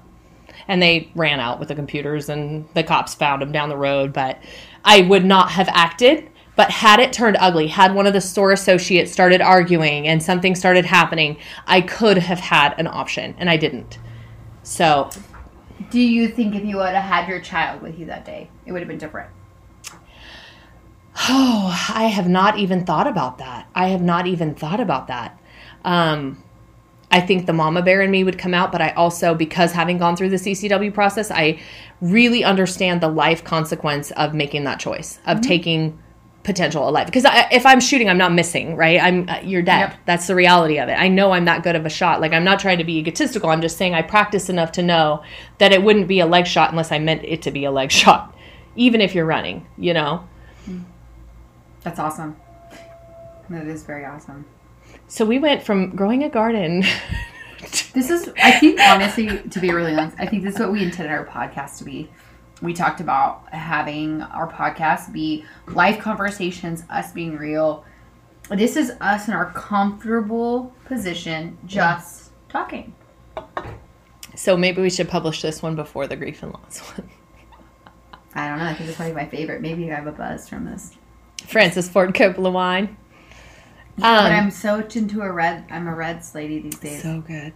And they ran out with the computers and the cops found them down the road but i would not have acted but had it turned ugly had one of the store associates started arguing and something started happening i could have had an option and i didn't so Do you think if you would have had your child with you that day, it would have been different? Oh, I have not even thought about that. I have not even thought about that. Um, I think the mama bear in me would come out, but I also, because having gone through the CCW process, I really understand the life consequence of making that choice of taking potential alive. Because I, if I'm shooting, I'm not missing, right? I'm uh, you're dead. Yep. That's the reality of it. I know I'm that good of a shot. Like I'm not trying to be egotistical. I'm just saying I practice enough to know that it wouldn't be a leg shot unless I meant it to be a leg shot, even if you're running. You know. That's awesome. That is very awesome. So we went from growing a garden. This is, I think, honestly, to be really honest, I think this is what we intended our podcast to be. We talked about having our podcast be life conversations, us being real. This is us in our comfortable position, just talking. so maybe we should publish this one before the grief and loss one. I don't know. I think it's probably my favorite. Maybe I have a buzz from this. Francis Ford Coppola wine. but Um, I'm so into a red. I'm a Reds lady these days. So good.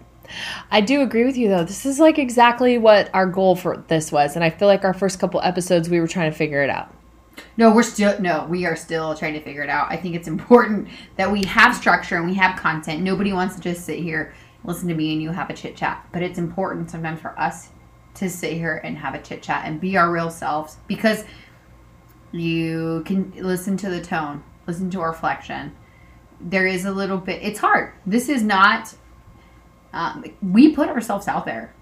I do agree with you though. This is like exactly what our goal for this was, and I feel like our first couple episodes we were trying to figure it out. No, we're still no, we are still trying to figure it out. I think it's important that we have structure and we have content. Nobody wants to just sit here, listen to me, and you have a chit chat. But it's important sometimes for us to sit here and have a chit chat and be our real selves because you can listen to the tone, listen to our flexion. There is a little bit. It's hard. This is not. Um, we put ourselves out there.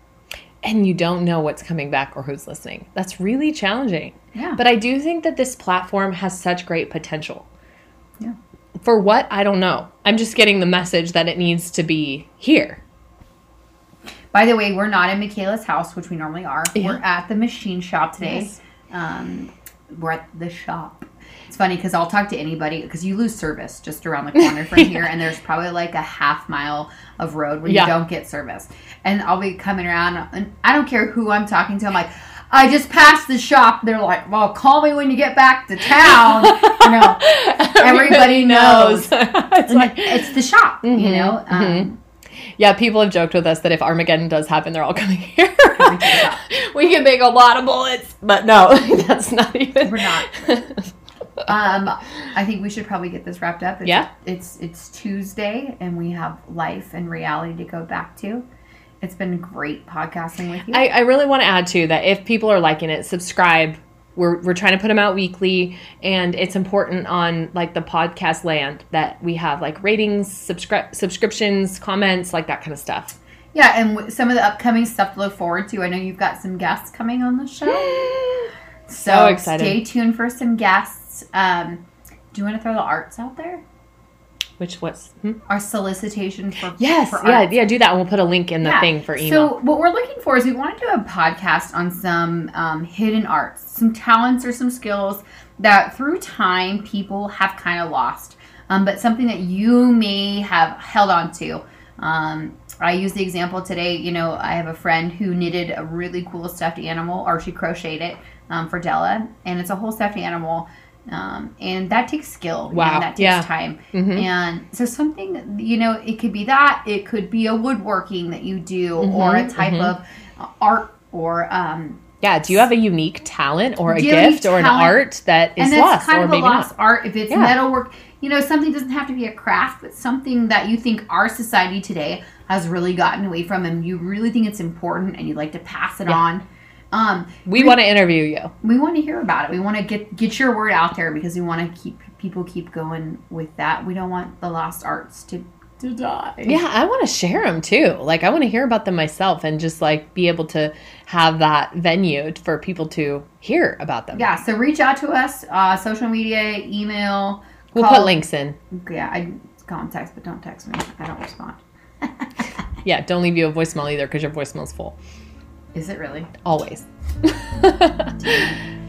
And you don't know what's coming back or who's listening. That's really challenging. Yeah. But I do think that this platform has such great potential. Yeah. For what? I don't know. I'm just getting the message that it needs to be here. By the way, we're not in Michaela's house, which we normally are. Yeah. We're at the machine shop today. Yes. Um, we're at the shop. It's funny because I'll talk to anybody because you lose service just around the corner from here, and there's probably like a half mile of road where Yeah. you don't get service. And I'll be coming around, and I don't care who I'm talking to. I'm like, I just passed the shop. They're like, well, call me when you get back to town. you know, Everybody knows. it's like, it's the shop. You Mhm, know. Um, yeah, people have joked with us that if Armageddon does happen, they're all coming here. Coming to the shop. we can make a lot of bullets, but no, that's not even. We're not. Um, I think we should probably get this wrapped up. It's, Yeah. It's it's Tuesday, and we have life and reality to go back to. It's been great podcasting with you. I, I really want to add too that if people are liking it, subscribe. We're, we're trying to put them out weekly, and it's important on like the podcast land that we have like ratings, subscri- subscriptions, comments, like that kind of stuff. yeah, and w- some of the upcoming stuff to look forward to. I know you've got some guests coming on the show. So, So excited. Stay tuned for some guests. Um, do you want to throw the arts out there? Which what's hmm? Our solicitation for yes, for yeah, yeah. Do that, and we'll put a link in the Yeah. thing for email. So what we're looking for is we want to do a podcast on some um, hidden arts, some talents or some skills that through time people have kind of lost, um, but something that you may have held on to. Um, I use the example today. You know, I have a friend who knitted a really cool stuffed animal, or she crocheted it um, for Della, and it's a whole stuffed animal. Um, and that takes skill. Wow. And that takes Yeah. time. Mhm. And so something, you know, it could be that, it could be a woodworking that you do, or a type mhm. of uh, art, or um, yeah, do you have a unique talent or a Do you have any gift or an art that is lost kind or maybe lost not? art. If it's Yeah. metalwork, you know, something doesn't have to be a craft, but something that you think our society today has really gotten away from, and you really think it's important, and you'd like to pass it Yeah. on. Um, We want to interview you. we want to hear about it. We want to get get your word out there because we want to keep people keep going with that. We don't want the lost arts to to die. Yeah, I want to share them too. Like, I want to hear about them myself and just like be able to have that venue for people to hear about them. Yeah, so reach out to us, uh, social media, email. we'll call- put links in. Yeah, I call and text, but don't text me. I don't respond. Yeah, don't leave you a voicemail either because your voicemail's full. Is it really? Always.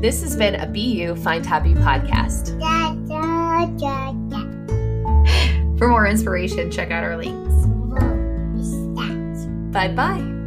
This has been a BU Find Happy podcast. For more inspiration, check out our links. Bye bye.